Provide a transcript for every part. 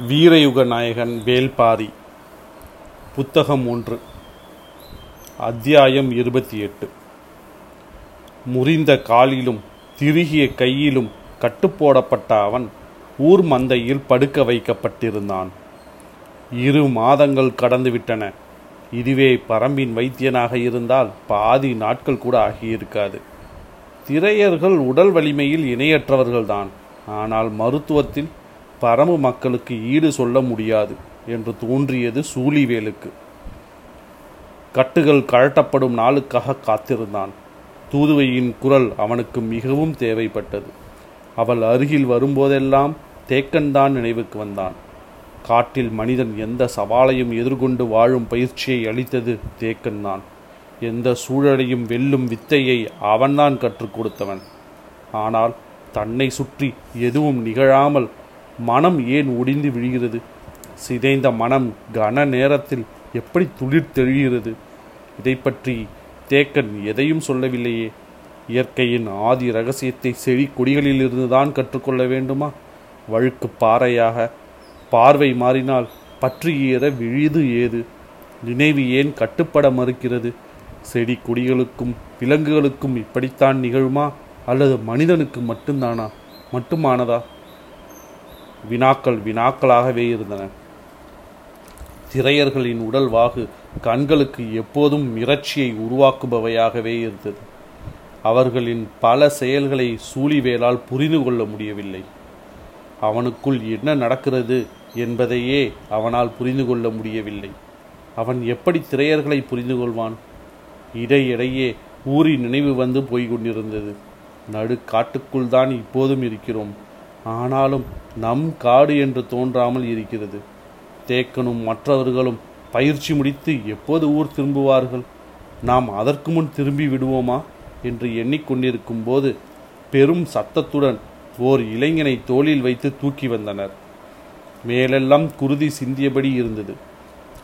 வீரயுக நாயகன் வேல்பாரி. புத்தகம் ஒன்று. அத்தியாயம் இருபத்தி எட்டு. முறிந்த காலிலும் திருகிய கையிலும் கட்டுப்போடப்பட்ட அவன் ஊர் மந்தையில் படுக்க வைக்கப்பட்டிருந்தான். இரு மாதங்கள் கடந்துவிட்டன இதுவே பரம்பின் வைத்தியனாக இருந்தால் பாதி நாட்கள் கூட ஆகியிருக்காது. திரையர்கள் உடல் வலிமையில் இணையற்றவர்கள்தான். ஆனால் மருத்துவத்தில் பரமு மக்களுக்கு ஈடு சொல்ல முடியாது என்று தோன்றியது சூழிவேலுக்கு கட்டுகள் கழட்டப்படும் நாளுக்காக காத்திருந்தான். தூதுவையின் குரல் அவனுக்கு மிகவும் தேவைப்பட்டது. அவள் அருகில் வரும்போதெல்லாம் தேக்கன்தான் நினைவுக்கு வந்தான். காட்டில் மனிதன் எந்த சவாலையும் எதிர்கொண்டு வாழும் பயிற்சியை அளித்தது தேக்கன்தான். எந்த சூழலையும் வெல்லும் வித்தையை அவன்தான் கற்றுக் கொடுத்தவன். ஆனால் தன்னை சுற்றி எதுவும் நிகழாமல் மனம் ஏன் ஒடிந்து விழுகிறது? சிதைந்த மனம் கன நேரத்தில் எப்படி துளிர் தெழுகிறது இதை பற்றி தேக்கன் எதையும் சொல்லவில்லையே. இயற்கையின் ஆதி ரகசியத்தை செடி கொடிகளிலிருந்து தான் கற்றுக்கொள்ள வேண்டுமா? வழுக்கு பாறையாக பார்வை மாறினால் பற்றி ஏற விழிது ஏது? நினைவு ஏன் கட்டுப்பட மறுக்கிறது? செடி கொடிகளுக்கும் விலங்குகளுக்கும் இப்படித்தான் நிகழுமா? அல்லது மனிதனுக்கு மட்டும்தானா? மட்டுமானதா? வினாக்கள் வினாக்களாகவே இருந்தன. திரையர்களின் உடல் வாகு கண்களுக்கு எப்போதும் மிரட்சியை உருவாக்குபவையாகவே இருந்தது. அவர்களின் பல செயல்களை சூழிவேலால் புரிந்து கொள்ள முடியவில்லை. அவனுக்குள் என்ன நடக்கிறது என்பதையே அவனால் புரிந்து கொள்ள முடியவில்லை. அவன் எப்படி திரையர்களை புரிந்து கொள்வான்? இடையிடையே ஊரின் நினைவு வந்து போய்க் கொண்டிருந்தது நடு காட்டுக்குள் தான் இப்போதும் இருக்கிறோம். ஆனாலும் நம் காடு என்று தோன்றாமல் இருக்கிறது. தேக்கனும் மற்றவர்களும் பயிற்சி முடித்து எப்போது ஊர் திரும்புவார்கள்? நாம் அதற்கு முன் திரும்பி விடுவோமா? என்று எண்ணிக்கொண்டிருக்கும் போது பெரும் சத்தத்துடன் ஓர் இளைஞனை தோளில் வைத்து தூக்கி வந்தனர். மேலெல்லாம் குருதி சிந்தியபடி இருந்தது.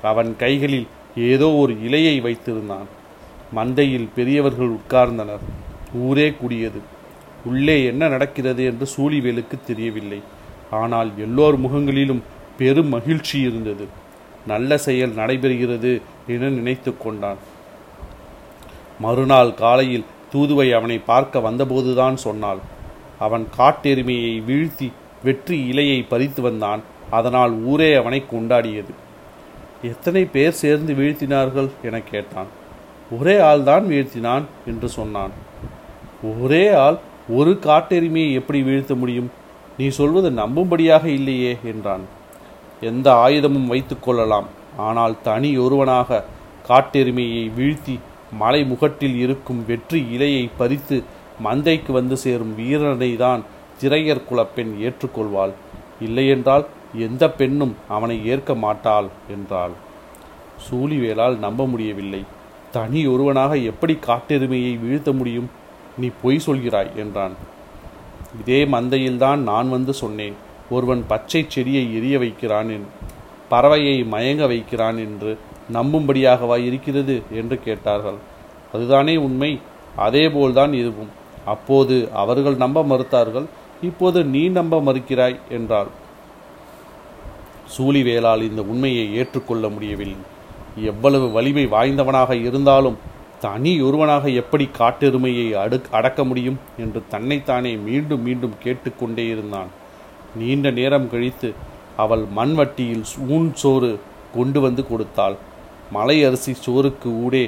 அவன் கைகளில் ஏதோ ஒரு இலையை வைத்திருந்தான். மந்தையில் பெரியவர்கள் உட்கார்ந்தனர். ஊரே கூடியது. உள்ளே என்ன நடக்கிறது என்று சூழிவேலுக்கு தெரியவில்லை. ஆனால் எல்லோர் முகங்களிலும் பெரும் மகிழ்ச்சி இருந்தது. நல்ல செயல் நடைபெறுகிறது என நினைத்து கொண்டான். மறுநாள் காலையில் தூதுவை அவனை பார்க்க வந்தபோதுதான் சொன்னாள். அவன் காட்டெருமையை வீழ்த்தி வெற்றி இலையை பறித்து வந்தான். அதனால் ஊரே அவனை கொண்டாடியது. எத்தனை பேர் சேர்ந்து வீழ்த்தினார்கள்? என கேட்டான். ஒரே ஆள்தான் வீழ்த்தினான் என்று சொன்னான். ஒரே ஆள் ஒரு காட்டெருமையை எப்படி வீழ்த்த முடியும்? நீ சொல்வது நம்பும்படியாக இல்லையே என்றான். எந்த ஆயுதமும் வைத்துக்கொள்ளலாம் ஆனால் தனி ஒருவனாக காட்டெருமையை வீழ்த்தி மலை முகட்டில் இருக்கும் வெற்றி இலையை பறித்து மந்தைக்கு வந்து சேரும் வீரனை தான் திரையர் குலப்பெண் ஏற்றுக்கொள்வாள். இல்லையென்றால் எந்த பெண்ணும் அவனை ஏற்க மாட்டாள் என்றாள். சூழிவேலால் நம்ப முடியவில்லை. தனி ஒருவனாக எப்படி காட்டெருமையை வீழ்த்த முடியும்? நீ பொய் சொல்கிறாய் என்றான். இதே மந்தையில்தான் நான் வந்து சொன்னேன் ஒருவன் பச்சை செடியை எரிய வைக்கிறான் பறவையை மயங்க வைக்கிறான் என்று நம்பும்படியாகவா இருக்கிறது என்று கேட்டார்கள். அதுதானே உண்மை? அதேபோல்தான் இதுவும். அப்போது அவர்கள் நம்ப மறுத்தார்கள் இப்போது நீ நம்ப மறுக்கிறாய் என்றாள். சூழிவேலால் இந்த உண்மையை ஏற்றுக்கொள்ள முடியவில்லை. எவ்வளவு வலிமை வாய்ந்தவனாக இருந்தாலும் தனி ஒருவனாக எப்படி காட்டெருமையை அடு அடக்க முடியும் என்று தன்னைத்தானே மீண்டும் மீண்டும் கேட்டுக்கொண்டே இருந்தான். நீண்ட நேரம் கழித்து அவள் மண்வட்டியில் ஊன் சோறு கொண்டு வந்து கொடுத்தாள். மலை அரிசி சோறுக்கு ஊடே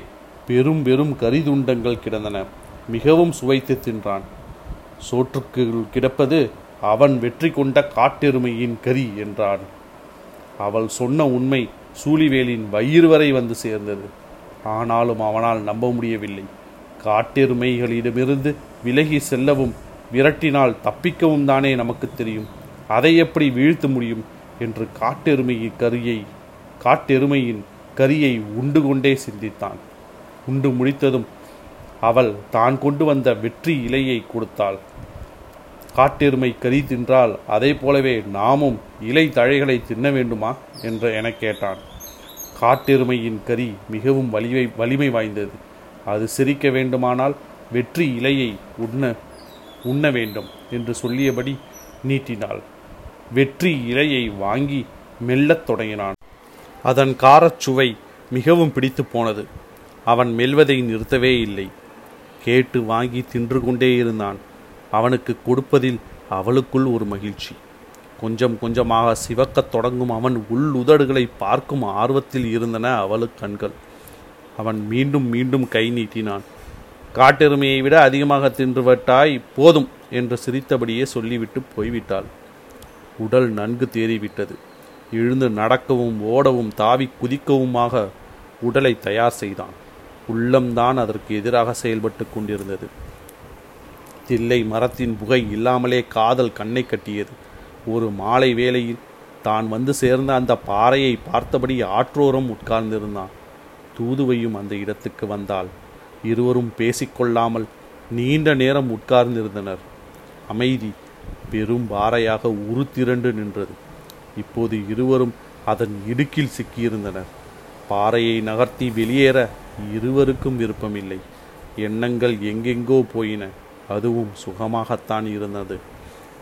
பெரும் பெரும் கரிதுண்டங்கள் கிடந்தன. மிகவும் சுவைத்து தின்றான். சோற்றுக்கு கிடப்பது அவன் வெற்றி கொண்ட காட்டெருமையின் கரி என்றான். அவள் சொன்ன உண்மை சூழிவேலின் வயிறு வரை வந்து சேர்ந்தது. ஆனாலும் அவனால் நம்ப முடியவில்லை. காட்டெருமைகளிடமிருந்து விலகி செல்லவும் விரட்டினால் தப்பிக்கவும் தானே நமக்கு தெரியும். அதை எப்படி வீழ்த்த முடியும் என்று காட்டெருமையின் கரியை காட்டெருமையின் கரியை உண்டு கொண்டே சிந்தித்தான். உண்டு முடித்ததும் அவள் தான் கொண்டு வந்த வெற்றி இலையை கொடுத்தாள். காட்டெருமை கறி தின்றால் அதை போலவே நாமும் இலை தழைகளை தின்ன வேண்டுமா? என்று என கேட்டான். காட்டெருமையின் கறி மிகவும் வலிமை வலிமை வாய்ந்தது. அது சிரிக்க வேண்டுமானால் வெற்றி இலையை உண்ண உண்ண வேண்டும் என்று சொல்லியபடி நீட்டினாள். வெற்றி இலையை வாங்கி மெல்லத் தொடங்கினான். அதன் காரச் சுவை மிகவும் பிடித்து போனது. அவன் மெல்வதை நிறுத்தவே இல்லை. கேட்டு வாங்கி தின்று கொண்டே இருந்தான். அவனுக்கு கொடுப்பதில் அவளுக்குள் ஒரு மகிழ்ச்சி. கொஞ்சம் கொஞ்சமாக சிவக்கத் தொடங்கும் அவன் உள் உதடுகளை பார்க்கும் ஆர்வத்தில் இருந்தன அவளு கண்கள். அவன் மீண்டும் மீண்டும் கை நீட்டினான். காட்டெருமையை விட அதிகமாக தின்றுவிட்டாய் போதும் என்று சிரித்தபடியே சொல்லிவிட்டு போய்விட்டாள். உடல் நன்கு தேறிவிட்டது. எழுந்து நடக்கவும் ஓடவும் தாவி குதிக்கவுமாக உடலை தயார் செய்தான். உள்ளம்தான் அதற்கு எதிராக செயல்பட்டு கொண்டிருந்தது. தில்லை மரத்தின் புகை இல்லாமலே காதல் கண்ணை கட்டியது. ஒரு மாலை வேளையில் தான் வந்து சேர்ந்த அந்த பாறையை பார்த்தபடி ஆற்றோரம் உட்கார்ந்திருந்தான். தூதுவையும் அந்த இடத்துக்கு வந்தால் இருவரும் பேசிக்கொள்ளாமல் நீண்ட நேரம் உட்கார்ந்திருந்தனர். அமைதி பெரும் பாறையாக உருத்திரண்டு நின்றது. இப்போது இருவரும் அதன் இடுக்கில் சிக்கியிருந்தனர். பாறையை நகர்த்தி வெளியேற இருவருக்கும் விருப்பமில்லை. எண்ணங்கள் எங்கெங்கோ போயின. அதுவும் சுகமாகத்தான் இருந்தது.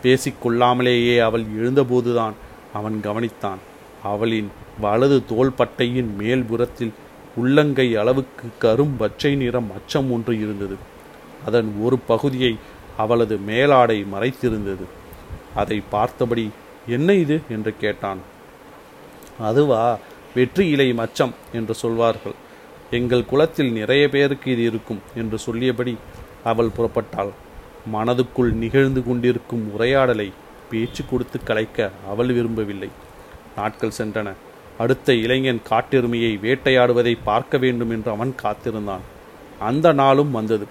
பேசிக்கொள்ளாமலேயே அவள் எழுந்தபோதுதான் அவன் கவனித்தான். அவளின் வலது தோள்பட்டையின் மேல்புறத்தில் உள்ளங்கை அளவுக்கு கரும் பச்சை நிறம் அச்சம் ஒன்று இருந்தது. அதன் ஒரு பகுதியை அவளது மேலாடை மறைத்திருந்தது. அதை பார்த்தபடி என்ன இது? என்று கேட்டான். அதுவா வெற்றி இலை மச்சம் என்று சொல்வார்கள். எங்கள் குலத்தில் நிறைய பேருக்கு இது இருக்கும் என்று சொல்லியபடி அவள் புறப்பட்டாள். மனதுக்குள் நிகழ்ந்து கொண்டிருக்கும் உரையாடலை பேச்சு கொடுத்து கலைக்க அவள் விரும்பவில்லை. நாட்கள் சென்றன. அடுத்த இளைஞன் காட்டெருமையை வேட்டையாடுவதை பார்க்க வேண்டும் என்று அவன் காத்திருந்தான். அந்த நாளும் வந்தது.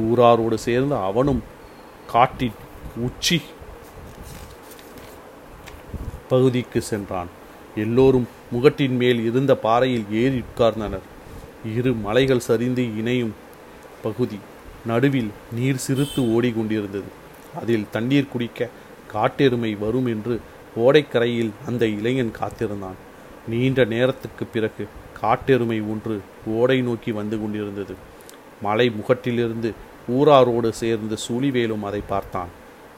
ஊராரோடு சேர்ந்து அவனும் காட்டின் உச்சி பகுதிக்கு சென்றான். எல்லோரும் முகட்டின் மேல் இருந்த பாறையில் ஏறி உட்கார்ந்தனர். இரு மலைகள் சரிந்து இணையும் பகுதி. நடுவில் நீர் சிறுத்து ஓடிக்கொண்டிருந்தது. அதில் தண்ணீர் குடிக்க காட்டெருமை வரும் என்று ஓடைக்கரையில் அந்த இளைஞன் காத்திருந்தான். நீண்ட நேரத்துக்கு பிறகு காட்டெருமை ஒன்று ஓடை நோக்கி வந்து கொண்டிருந்தது. மலை முகட்டிலிருந்து ஊராரோடு சேர்ந்து சூழிவேலும் அதை பார்த்தான்.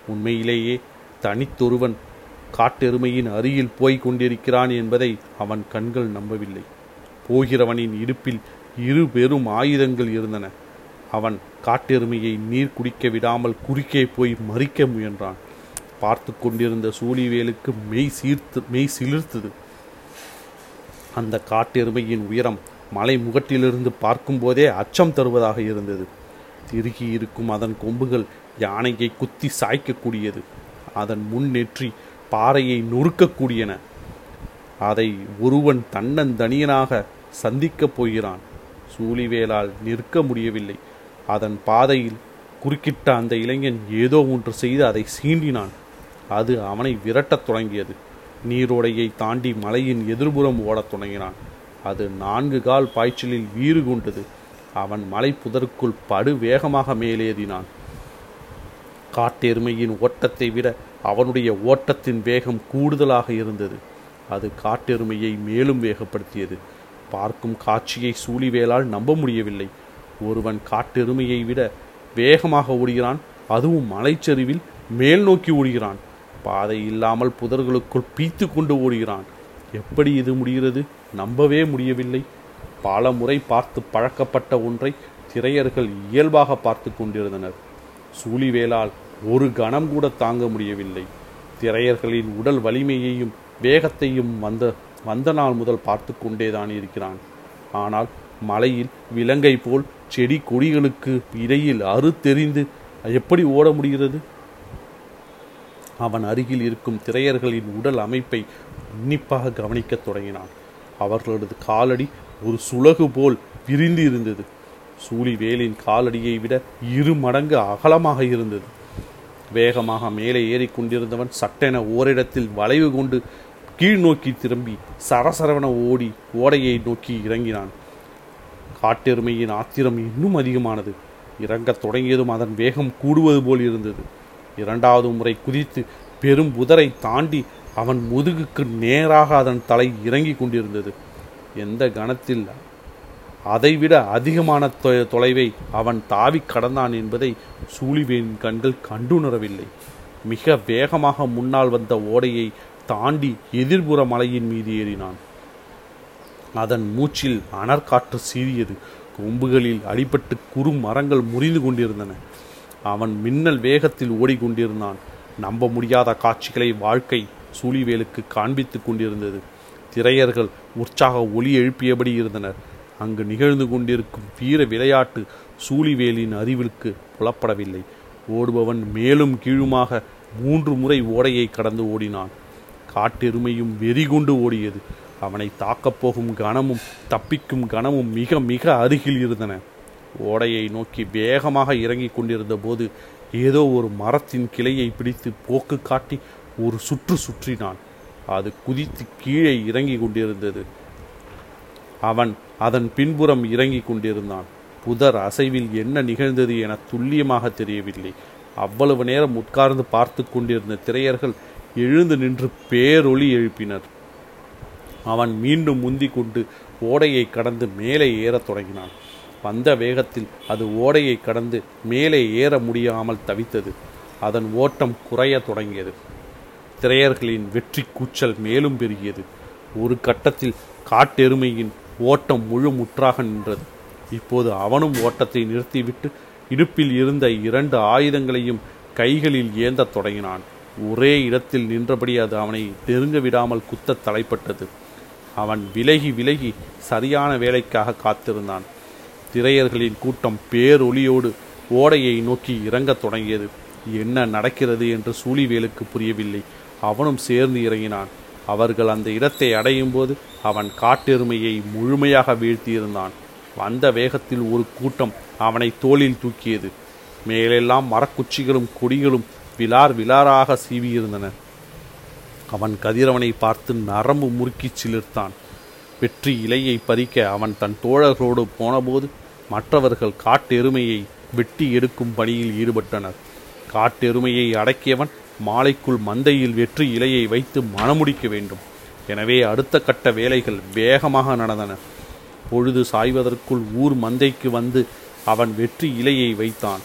உண்மையிலேயே தனித்தொருவன் காட்டெருமையின் அருகில் போய்க் கொண்டிருக்கிறான் என்பதை அவன் கண்கள் நம்பவில்லை. போகிறவனின் இடுப்பில் இரு பெரும் ஆயுதங்கள் இருந்தன. அவன் காட்டெருமையை நீர் குடிக்க விடாமல் குறுக்கே போய் மறிக்க முயன்றான். பார்த்து கொண்டிருந்த சூழிவேலுக்கு மெய் சீர்த்து மெய் சிலிர்த்தது. அந்த காட்டெருமையின் உயரம் மலை முகட்டிலிருந்து பார்க்கும்போதே அச்சம் தருவதாக இருந்தது. திருகி இருக்கும் அதன் கொம்புகள் யானையை குத்தி சாய்க்கக்கூடியது. அதன் முன் நெற்றி பாறையை நொறுக்கக்கூடியன. அதை ஒருவன் தன்னந்தனியனாக சந்திக்கப் போகிறான். சூழிவேலால் நிற்க முடியவில்லை. அதன் பாதையில் குறுக்கிட்ட அந்த இளைஞன் ஏதோ ஒன்று செய்து அதை சீண்டினான். அது அவனை விரட்டத் தொடங்கியது. நீரோடையை தாண்டி மலையின் எதிர்புறம் ஓடத் தொடங்கினான். அது நான்கு கால் பாய்ச்சலில் வீறு கொண்டது. அவன் மலை புதருக்குள் படு வேகமாக மேலேறினான். காட்டெருமையின் ஓட்டத்தை விட அவனுடைய ஓட்டத்தின் வேகம் கூடுதலாக இருந்தது. அது காட்டெருமையை மேலும் வேகப்படுத்தியது. பார்க்கும் காட்சியை சூழிவேலால் நம்ப முடியவில்லை. ஒருவன் காட்டெருமையை விட வேகமாக ஓடுகிறான் அதுவும் மலைச்சரிவில் மேல் நோக்கி ஓடுகிறான். பாதை இல்லாமல் புதர்களுக்குள் பீத்து கொண்டு ஓடுகிறான். எப்படி இது முடிகிறது? நம்பவே முடியவில்லை. பல முறை பார்த்து பழக்கப்பட்ட ஒன்றை திரையர்கள் இயல்பாக பார்த்து கொண்டிருந்தனர். சூழிவேலால் ஒரு கணம் கூட தாங்க முடியவில்லை. திரையர்களின் உடல் வலிமையையும் வேகத்தையும் வந்த வந்த நாள் முதல் பார்த்து கொண்டேதான் இருக்கிறான். ஆனால் மலையில் விலங்கை போல் செடி கொடிகளுக்கு இடையில் அறுத்தெறிந்து எப்படி ஓட முடிகிறது? அவன் அருகில் இருக்கும் திரையர்களின் உடல் அமைப்பை உன்னிப்பாக கவனிக்கத் தொடங்கினான். அவர்களது காலடி ஒரு சுலகு போல் விரிந்து இருந்தது. சூழிவேலின் காலடியை விட இரு மடங்கு அகலமாக இருந்தது. வேகமாக மேலே ஏறிக்கொண்டிருந்தவன் சட்டென ஓரிடத்தில் வளைவு கொண்டு கீழ் நோக்கி திரும்பி சரசரவன ஓடி ஓடையை நோக்கி இறங்கினான். காட்டெருமையின் ஆத்திரம் இன்னும் அதிகமானது. இறங்கத் தொடங்கியதும் அதன் வேகம் கூடுவது போல் இருந்தது. இரண்டாவது முறை குதித்து பெரும் புதரை தாண்டி அவன் முதுகுக்கு நேராக அதன் தலை இறங்கி கொண்டிருந்தது. எந்த கணத்தில் அதைவிட அதிகமான தொலைவை அவன் தாவி கடந்தான் என்பதை சூழிவேன் கண்கள் கண்டுணரவில்லை. மிக வேகமாக முன்னால் வந்த ஓடையை தாண்டி எதிர்புற மலையின் மீது ஏறினான். அதன் மூச்சில் அனற்காற்று சீறியது கொம்புகளில் அடிபட்டு குறு மரங்கள் முறிந்து கொண்டிருந்தன. அவன் மின்னல் வேகத்தில் ஓடிக்கொண்டிருந்தான். நம்ப முடியாத காட்சிகளை வாழ்க்கை சூழிவேலுக்கு காண்பித்துக் கொண்டிருந்தது. திரையர்கள் உற்சாக ஒளி எழுப்பியபடி இருந்தனர். அங்கு நிகழ்ந்து கொண்டிருக்கும் வீர விளையாட்டு சூழிவேலின் அறிவிற்கு புலப்படவில்லை. ஓடுபவன் மேலும் கீழுமாக மூன்று முறை ஓடையை கடந்து ஓடினான். காட்டெருமையும் வெறிகொண்டு ஓடியது. அவனை தாக்கப்போகும் கணமும் தப்பிக்கும் கணமும் மிக மிக அருகில் இருந்தன. ஓடையை நோக்கி வேகமாக இறங்கிக் கொண்டிருந்த போது ஏதோ ஒரு மரத்தின் கிளையை பிடித்து போக்கு காட்டி ஒரு சுற்று சுற்றினான். அது குதித்து கீழே இறங்கிக் கொண்டிருந்தது. அவன் அதன் பின்புறம் இறங்கிக் கொண்டிருந்தான். புதர் அசைவில் என்ன நிகழ்ந்தது என துல்லியமாக தெரியவில்லை. அவ்வளவு நேரம் உட்கார்ந்து பார்த்து கொண்டிருந்த திரையர்கள் எழுந்து நின்று பேரொளி எழுப்பினர். அவன் மீண்டும் முந்தி கொண்டு ஓடையை கடந்து மேலே ஏறத் தொடங்கினான். வந்த வேகத்தில் அது ஓடையை கடந்து மேலே ஏற முடியாமல் தவித்தது. அதன் ஓட்டம் குறைய தொடங்கியது. திரையர்களின் வெற்றி கூச்சல் மேலும் பெருகியது. ஒரு கட்டத்தில் காட்டெருமையின் ஓட்டம் முழு முற்றாக நின்றது. இப்போது அவனும் ஓட்டத்தை நிறுத்திவிட்டு இடுப்பில் இருந்த இரண்டு ஆயுதங்களையும் கைகளில் ஏந்தத் தொடங்கினான். ஒரே இடத்தில் நின்றபடி அது அவனை நெருங்க விடாமல் குத்த தலைப்பட்டது. அவன் விலகி விலகி சரியான வேலைக்காக காத்திருந்தான். திரையர்களின் கூட்டம் பேரொலியோடு ஓடையை நோக்கி இறங்கத் தொடங்கியது. என்ன நடக்கிறது என்று சூழிவேலுக்கு புரியவில்லை. அவனும் சேர்ந்து இறங்கினான். அவர்கள் அந்த இடத்தை அடையும் போது அவன் காட்டெருமையை முழுமையாக வீழ்த்தியிருந்தான். வந்த வேகத்தில் ஒரு கூட்டம் அவனை தோளில் தூக்கியது. மேலெல்லாம் மரக்குச்சிகளும் கொடிகளும் விலார் விலாராக சீவியிருந்தன. அவன் கதிரவனை பார்த்து நரம்பு முறுக்கி சிலிர்த்தான். வெற்றி இலையை பறிக்க அவன் தன் தோழர்களோடு போனபோது மற்றவர்கள் காட்டெருமையை வெட்டி எடுக்கும் பணியில் ஈடுபட்டனர். காட்டெருமையை அடக்கியவன் மாலைக்குள் மந்தையில் வெற்றி இலையை வைத்து மணமுடிக்க வேண்டும். எனவே அடுத்த கட்ட வேலைகள் வேகமாக நடந்தன. பொழுது சாய்வதற்குள் ஊர் மந்தைக்கு வந்து அவன் வெற்றி இலையை வைத்தான்.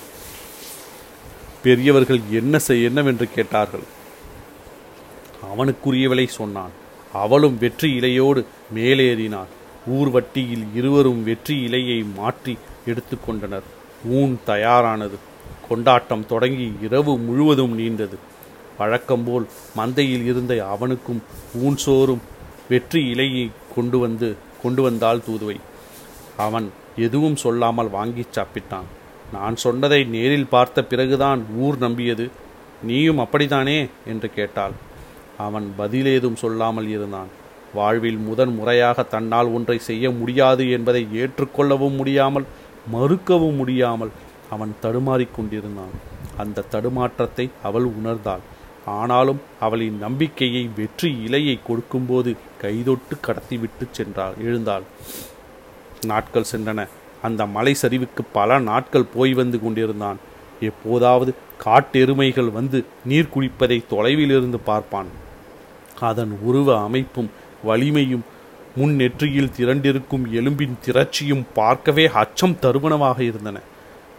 பெரியவர்கள் என்ன செய் என்னவென்று கேட்டார்கள்? அவனுக்குரியவளை சொன்னான். அவளும் வெற்றி இலையோடு மேலேறினாள். ஊர்வட்டியில் இருவரும் வெற்றி இலையை மாற்றி எடுத்துக்கொண்டனர் ஊன் தயாரானது. கொண்டாட்டம் தொடங்கி இரவு முழுவதும் நீண்டது வழக்கம்போல் மந்தையில் இருந்த அவனுக்கும் ஊன் சோறும் வெற்றி இலையை கொண்டு வந்து கொண்டு வந்தால் தூதுவை. அவன் எதுவும் சொல்லாமல் வாங்கி சாப்பிட்டான். நான் சொன்னதை நேரில் பார்த்த பிறகுதான் ஊர் நம்பியது. நீயும் அப்படித்தானே? என்று கேட்டாள். அவன் பதிலேதும் சொல்லாமல் இருந்தான். வாழ்வில் முதன் முறையாக தன்னால் ஒன்றை செய்ய முடியாது என்பதை ஏற்றுக்கொள்ளவும் முடியாமல் மறுக்கவும் முடியாமல் அவன் தடுமாறிக்கொண்டிருந்தான் அந்த தடுமாற்றத்தை அவள் உணர்ந்தாள். ஆனாலும் அவளின் நம்பிக்கையை வெற்றி இலையை கொடுக்கும்போது கைதொட்டு கடத்திவிட்டு சென்றாள் எழுந்தாள். நாட்கள் சென்றன. அந்த மலை சரிவுக்கு பல நாட்கள் போய் வந்து கொண்டிருந்தான். எப்போதாவது காட்டெருமைகள் வந்து நீர் குடிப்பதை தொலைவிலிருந்து பார்ப்பான். அதன் உருவ அமைப்பும் வலிமையும் முன் நெற்றியில் திரண்டிருக்கும் எலும்பின் திரட்சியும் பார்க்கவே அச்சம் தருவனவாக இருந்தன.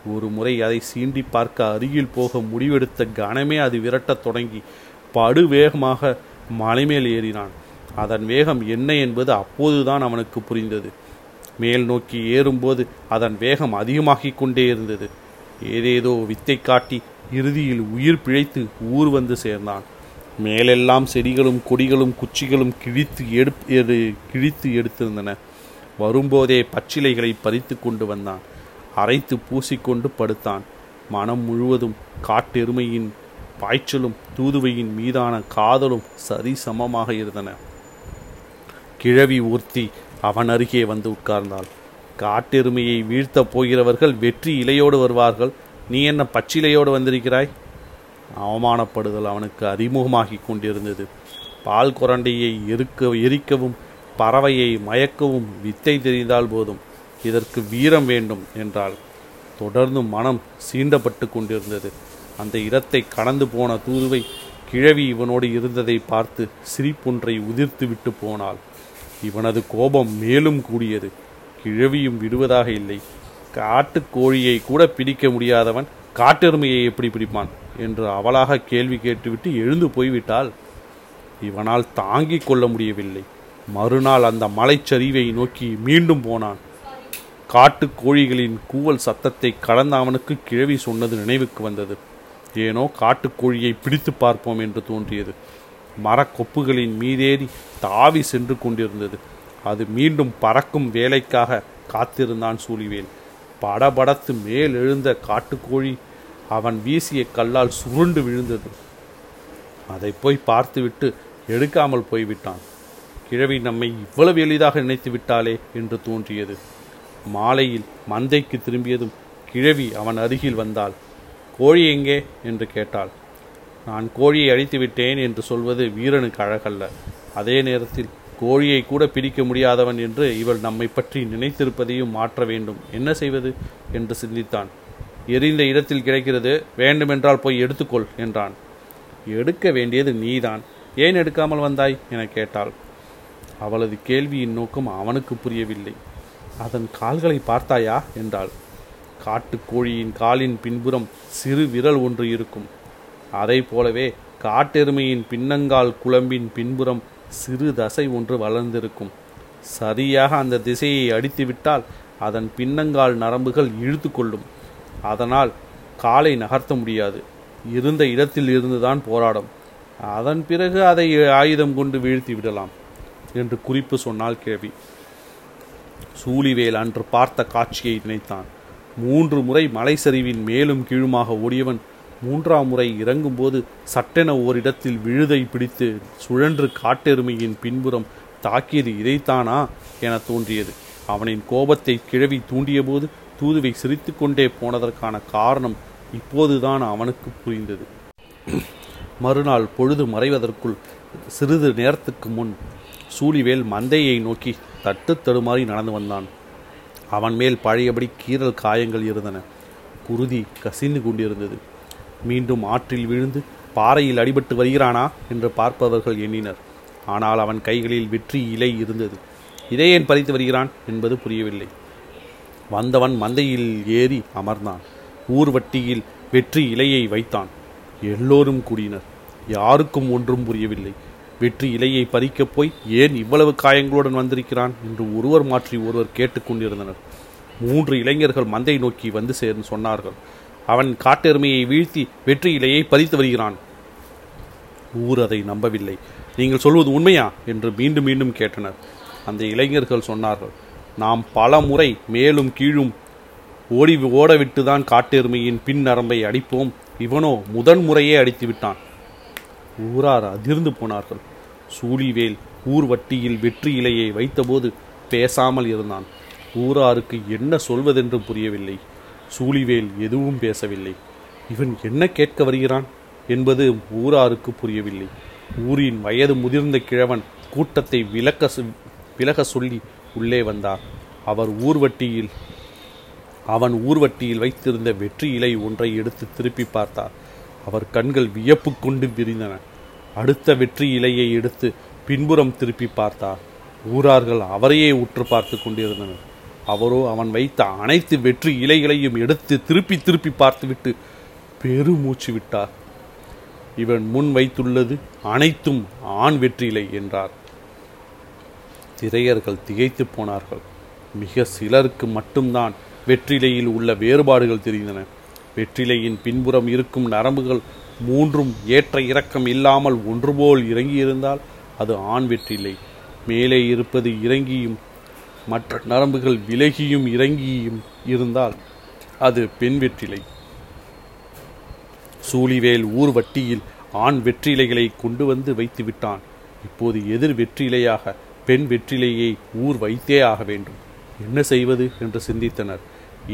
ஒரு முறை அதை சீண்டி பார்க்க அருகில் போக முடிவெடுத்த கணமே அது விரட்டத் தொடங்கி படு வேகமாக மலைமேல் ஏறினான். அதன் வேகம் என்ன என்பது அப்போதுதான் அவனுக்கு புரிந்தது. மேல் நோக்கி ஏறும்போது அதன் வேகம் அதிகமாகிக் கொண்டே இருந்தது. ஏதேதோ வித்தை காட்டி இறுதியில் உயிர் பிழைத்து ஊர் வந்து சேர்ந்தான். மேலெல்லாம் செடிகளும் கொடிகளும் குச்சிகளும் கிழித்து எடு கிழித்து எடுத்திருந்தன. வரும்போதே பச்சிலைகளை பறித்து கொண்டு வந்தான். அரைத்து பூசிக்கொண்டு படுத்தான். மனம் முழுவதும் காட்டெருமையின் பாய்ச்சலும் தூதுவையின் மீதான காதலும் சரி சமமாக இருந்தன. கிழவி ஊர்த்தி அவன் அருகே வந்து உட்கார்ந்தாள். காட்டெருமையை வீழ்த்தப் போகிறவர்கள் வெற்றி இலையோடு வருவார்கள். நீ என்ன பச்சிலையோடு வந்திருக்கிறாய்? அவமானப்படுதல் அவனுக்கு அறிமுகமாகிக் கொண்டிருந்தது. பால் குரண்டையை எருக்க எரிக்கவும் பறவையை மயக்கவும் வித்தை தெரிந்தால் போதும். இதற்கு வீரம் வேண்டும் என்றால் தொடர்ந்து மனம் சீண்டப்பட்டு கொண்டிருந்தது. அந்த இடத்தை கடந்து போன தூதுவை கிழவி இவனோடு இருந்ததை பார்த்து சிரிப்பொன்றை உதிர்த்து விட்டு போனாள். இவனது கோபம் மேலும் கூடியது. கிழவியும் விடுவதாக இல்லை. காட்டுக்கோழியை கூட பிடிக்க முடியாதவன் காட்டெருமையை எப்படி பிடிப்பான்? என்று அவளாக கேள்வி கேட்டுவிட்டு எழுந்து போய்விட்டால் இவனால் தாங்கிக் கொள்ள முடியவில்லை. மறுநாள் அந்த மலைச்சரிவை நோக்கி மீண்டும் போனான். காட்டு கோழிகளின் கூவல் சத்தத்தை கடந்த அவனுக்கு கிழவி சொன்னது நினைவுக்கு வந்தது. ஏனோ காட்டுக்கோழியை பிடித்து பார்ப்போம் என்று தோன்றியது. மரக்கொப்புகளின் மீதேறி தாவி சென்று கொண்டிருந்தது. அது மீண்டும் பறக்கும் வேலைக்காக காத்திருந்தான் சூழிவேல். படபடத்து மேல் எழுந்த காட்டுக்கோழி அவன் வீசிய கல்லால் சுருண்டு விழுந்தது. அதை போய் பார்த்துவிட்டு எடுக்காமல் போய்விட்டான். கிழவி நம்மை இவ்வளவு எளிதாக நினைத்து விட்டாளே என்று தோன்றியது. மாலையில் மந்தைக்கு திரும்பியதும் கிழவி அவன் அருகில் வந்தாள். கோழி எங்கே? என்று கேட்டாள். நான் கோழியை அழித்து விட்டேன் என்று சொல்வது வீரனுக்கு அழகல்ல. அதே நேரத்தில் கோழியை கூட பிடிக்க முடியாதவன் என்று இவள் நம்மை பற்றி நினைத்திருப்பதையும் மாற்ற வேண்டும். என்ன செய்வது? என்று சிந்தித்தான். எரிந்த இடத்தில் கிடைக்கிறது? வேண்டுமென்றால் போய் எடுத்துக்கொள் என்றான். எடுக்க வேண்டியது நீதான். ஏன் எடுக்காமல் வந்தாய்? என கேட்டாள். அவளது கேள்வியின் நோக்கம் அவனுக்கு புரியவில்லை. அதன் கால்களை பார்த்தாயா? என்றாள். காட்டுக்கோழியின் காலின் பின்புறம் சிறு விரல் ஒன்று இருக்கும். அதை போலவே காட்டெருமையின் பின்னங்கால் குழம்பின் பின்புறம் சிறு தசை ஒன்று வளர்ந்திருக்கும். சரியாக அந்த திசையை அடித்துவிட்டால் அதன் பின்னங்கால் நரம்புகள் இழுத்து கொள்ளும் அதனால் காலை நகர்த்த முடியாது. இருந்த இடத்தில் இருந்துதான் போராடும். அதன் பிறகு அதை ஆயுதம் கொண்டு வீழ்த்தி விடலாம் என்று குறிப்பு சொன்னால் கேள்வி. சூழிவேல் அன்று பார்த்த காட்சியை நினைத்தான். மூன்று முறை மலை சரிவின் மேலும் கீழுமாக ஓடியவன் மூன்றாம் முறை இறங்கும்போது சட்டென ஓரிடத்தில் விழுதை பிடித்து சுழன்று காட்டெருமையின் பின்புறம் தாக்கியது இதைத்தானா என தோன்றியது. அவனின் கோபத்தை கிழவி தூண்டியபோது தூதுவை சிரித்துக்கொண்டே போனதற்கான காரணம் இப்போதுதான் அவனுக்கு புரிந்தது. மறுநாள் பொழுது மறைவதற்குள் சிறிது நேரத்துக்கு முன் சூழிவேல் மந்தையை நோக்கி தட்டு தடுமாறி நடந்து வந்தான். அவன் மேல் பழையபடி கீறல் காயங்கள் இருந்தன. குருதி கசிந்து கொண்டிருந்தது. மீண்டும் ஆற்றில் விழுந்து பாறையில் அடிபட்டு வருகிறானா என்று பார்ப்பவர்கள் எண்ணினர். ஆனால் அவன் கைகளில் வெற்றி இலை இருந்தது. இதை ஏன் பறித்து வருகிறான் என்பது புரியவில்லை. வந்தவன் மந்தையில் ஏறி அமர்ந்தான். ஊர்வட்டியில் வெற்றி இலையை வைத்தான். எல்லோரும் கூடினர். யாருக்கும் ஒன்றும் புரியவில்லை. வெற்றி இலையை பறிக்கப் போய் ஏன் இவ்வளவு காயங்களுடன் வந்திருக்கிறான் என்று ஒருவர் மாற்றி ஒருவர் கேட்டுக்கொண்டிருந்தனர் மூன்று இளைஞர்கள் மந்தை நோக்கி வந்து சேர்ந்து சொன்னார்கள். அவன் காட்டெருமையை வீழ்த்தி வெற்றி இலையை பறித்து வருகிறான். ஊர் அதை நம்பவில்லை. நீங்கள் சொல்வது உண்மையா? என்று மீண்டும் மீண்டும் கேட்டனர். அந்த இளைஞர்கள் சொன்னார்கள். நாம் பல முறை மேலும் கீழும் ஓடி ஓடவிட்டுதான் காட்டெருமையின் பின் நரம்பை அடிப்போம். இவனோ முதன் முறையே அடித்து விட்டான் ஊரார் அதிர்ந்து போனார்கள். சூழிவேல் ஊர் வட்டியில் வெற்றி இலையை வைத்தபோது பேசாமல் இருந்தான். ஊராருக்கு என்ன சொல்வதென்று புரியவில்லை. சூழிவேல் எதுவும் பேசவில்லை. இவன் என்ன கேட்க வருகிறான் என்பது ஊராருக்கு புரியவில்லை. ஊரின் வயது முதிர்ந்த கிழவன் கூட்டத்தை விலக்க விலக சொல்லி உள்ளே வந்தார் அவர் ஊர்வட்டியில் அவன் ஊர்வட்டியில் வைத்திருந்த வெற்றி இலை ஒன்றை எடுத்து திருப்பி பார்த்தார். அவர் கண்கள் வியப்பு கொண்டு விரிந்தன. அடுத்த வெற்றி இலையை எடுத்து பின்புறம் திருப்பி பார்த்தார். ஊரார்கள் அவரையே உற்று பார்த்து கொண்டிருந்தனர். அவரோ அவன் வைத்த அனைத்து வெற்றி இலைகளையும் எடுத்து திருப்பி திருப்பி பார்த்துவிட்டு பெருமூச்சு விட்டார். இவன் முன் வைத்துள்ளது அனைத்தும் ஆண் வெற்றிலை என்றார். திரையர்கள் திகைத்து போனார்கள். மிக சிலருக்கு மட்டும்தான் வெற்றிலையில் உள்ள வேறுபாடுகள் தெரிந்தன. வெற்றிலையின் பின்புறம் இருக்கும் நரம்புகள் மூன்றும் ஏற்ற இறக்கம் இல்லாமல் ஒன்றுபோல் இறங்கியிருந்தால் அது ஆண் வெற்றிலை. மேலே இருப்பது இறங்கியும் மற்ற நரம்புகள் விலகியும் இறங்கியும் இருந்தால் அது பெண் வெற்றிலை. சூழிவேல் ஊர் வட்டியில் ஆண் வெற்றிலைகளை கொண்டு வந்து வைத்து விட்டான் இப்போது எதிர் வெற்றிலையாக பெண் வெற்றிலையை ஊர் வைத்தே ஆக வேண்டும். என்ன செய்வது என்று சிந்தித்தனர்.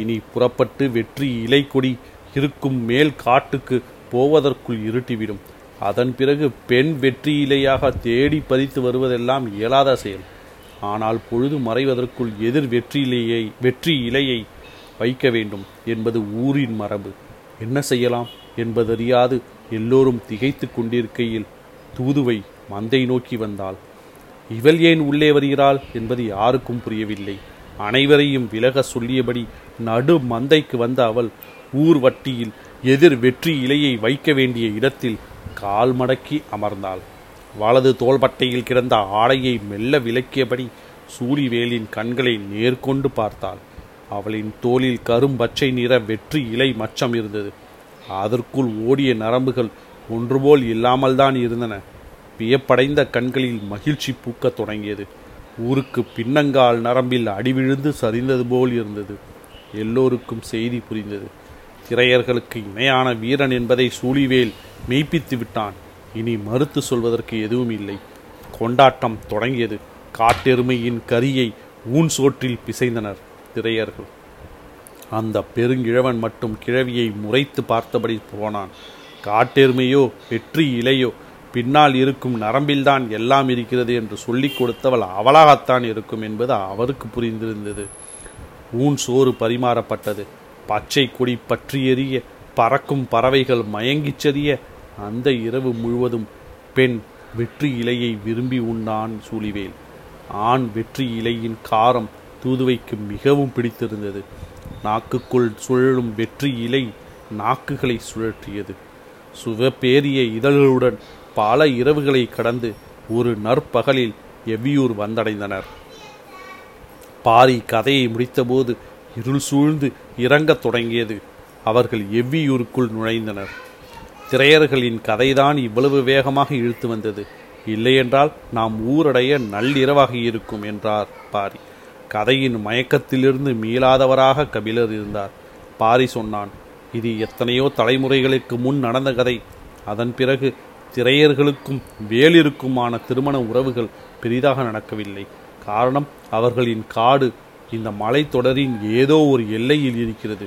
இனி புறப்பட்டு வெற்றி இலை கொடி இருக்கும் மேல் காட்டுக்கு போவதற்குள் இருட்டிவிடும். அதன் பிறகு பெண் வெற்றி இலையாக தேடி பறித்து வருவதெல்லாம் இயலாத செயல். ஆனால் பொழுது மறைவதற்குள் எதிர் வெற்றியிலையை வெற்றி இலையை வைக்க வேண்டும் என்பது ஊரின் மரபு. என்ன செய்யலாம் என்பதறியாது எல்லோரும் திகைத்து கொண்டிருக்கையில் தூதுவை மந்தை நோக்கி வந்தாள். இவள் ஏன் உள்ளே வருகிறாள் என்பது யாருக்கும் புரியவில்லை. அனைவரையும் விலக சொல்லியபடி நடு மந்தைக்கு வந்த அவள் ஊர் வட்டியில் எதிர் வெற்றி இலையை வைக்க வேண்டிய இடத்தில் கால் மடக்கி அமர்ந்தாள். வலது தோள்பட்டையில் கிடந்த ஆடையை மெல்ல விலக்கியபடி சூரிவேலின் கண்களை நேர்கொண்டு பார்த்தாள். அவளின் தோளில் கரும்பச்சை நிற வெற்றி இலை மச்சம் இருந்தது. அதற்குள் ஓடிய நரம்புகள் ஒன்றுபோல் இல்லாமல்தான் இருந்தன. வியப்படைந்த கண்களில் மகிழ்ச்சி பூக்கத் தொடங்கியது. ஊருக்கு பின்னங்கால் நரம்பில் அடிவிழுந்து சரிந்தது போல் இருந்தது. எல்லோருக்கும் செய்தி புரிந்தது. திரையர்களுக்கு இணையான வீரன் என்பதை சூழிவேல் மெய்ப்பித்து விட்டான். இனி மறுத்து சொல்வதற்கு எதுவும் இல்லை. கொண்டாட்டம் தொடங்கியது. காட்டெருமையின் கரியை ஊன் சோற்றில் பிசைந்தனர் திரையர்கள். அந்த பெருங்கிழவன் மட்டும் கிழவியை முறைத்து பார்த்தபடி போனான். காட்டெருமையோ வெற்றி இலையோ பின்னால் இருக்கும் நரம்பில்தான் எல்லாம் இருக்கிறது என்று சொல்லிக் கொடுத்தவள் அவளாகத்தான் இருக்கும் என்பது அவருக்கு புரிந்திருந்தது. ஊன் சோறு பரிமாறப்பட்டது. பச்சை கொடி பற்றி எறிய பறக்கும் பறவைகள் மயங்கிச் செறிய அந்த இரவு முழுவதும் பெண் வெற்றி இலையை விரும்பி உண்ணான் சூழிவேல். ஆண் வெற்றி இலையின் காரம் தூதுவைக்கு மிகவும் பிடித்திருந்தது. நாக்குக்குள் சுழலும் வெற்றி இலை நாக்குகளை சுழற்றியது. சுவப்பேரிய இதழ்களுடன் பல இரவுகளை கடந்து ஒரு நற்பகலில் எவ்வியூர் வந்தடைந்தனர். பாரி கதையை முடித்தபோது இருள் சூழ்ந்து இறங்கத் தொடங்கியது. அவர்கள் எவ்வியூருக்குள் நுழைந்தனர். திரையர்களின் கதைதான் இவ்வளவு வேகமாக இழுத்து வந்தது. இல்லையென்றால் நாம் ஊரடைய நள்ளிரவாக இருக்கும் என்றார் பாரி. கதையின் மயக்கத்திலிருந்து மீளாதவராக கபிலர் இருந்தார். பாரி சொன்னான் இது எத்தனையோ தலைமுறைகளுக்கு முன் நடந்த கதை. அதன் பிறகு திரையர்களுக்கும் வேலிருக்குமான திருமண உறவுகள் பெரிதாக நடக்கவில்லை. காரணம் அவர்களின் காடு இந்த மலைத்தொடரின் ஏதோ ஒரு எல்லையில் இருக்கிறது.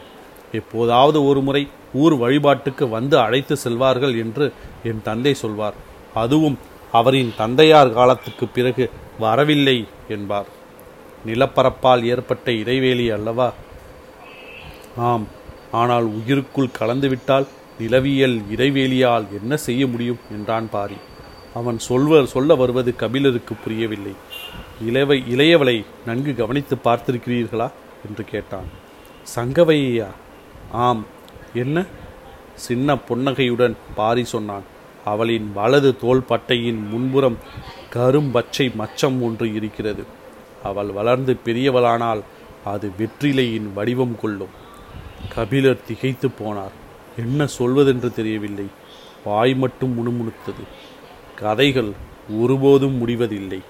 எப்போதாவது ஒரு முறை ஊர் வழிபாட்டுக்கு வந்து அழைத்து செல்வார்கள் என்று என் தந்தை சொல்வார். அதுவும் அவரின் தந்தையார் காலத்துக்கு பிறகு வரவில்லை என்பார். நிலப்பரப்பால் ஏற்பட்ட இடைவேளி அல்லவா? ஆம் ஆனால் உயிருக்குள் கலந்துவிட்டால் நிலவியல் இடைவேளியால் என்ன செய்ய முடியும் என்றான் பாரி. அவன் சொல்வர் சொல்ல வருவது கபிலருக்கு புரியவில்லை. இளவை இளையவளை நன்கு கவனித்து பார்த்திருக்கிறீர்களா? என்று கேட்டான். சங்கவையா? ஆம். என்ன? சின்ன புன்னகையுடன் பாரி சொன்னான். அவளின் வலது தோள்பட்டையின் முன்புறம் கரும்பச்சை மச்சம் ஒன்று இருக்கிறது. அவள் வளர்ந்து பெரியவளானால் அது வெற்றிலையின் வடிவம் கொள்ளும். கபிலர் திகைத்து போனார். என்ன சொல்வதென்று தெரியவில்லை. வாய் மட்டும் முணுமுணுத்தது. கதைகள் ஒருபோதும் முடிவதில்லை.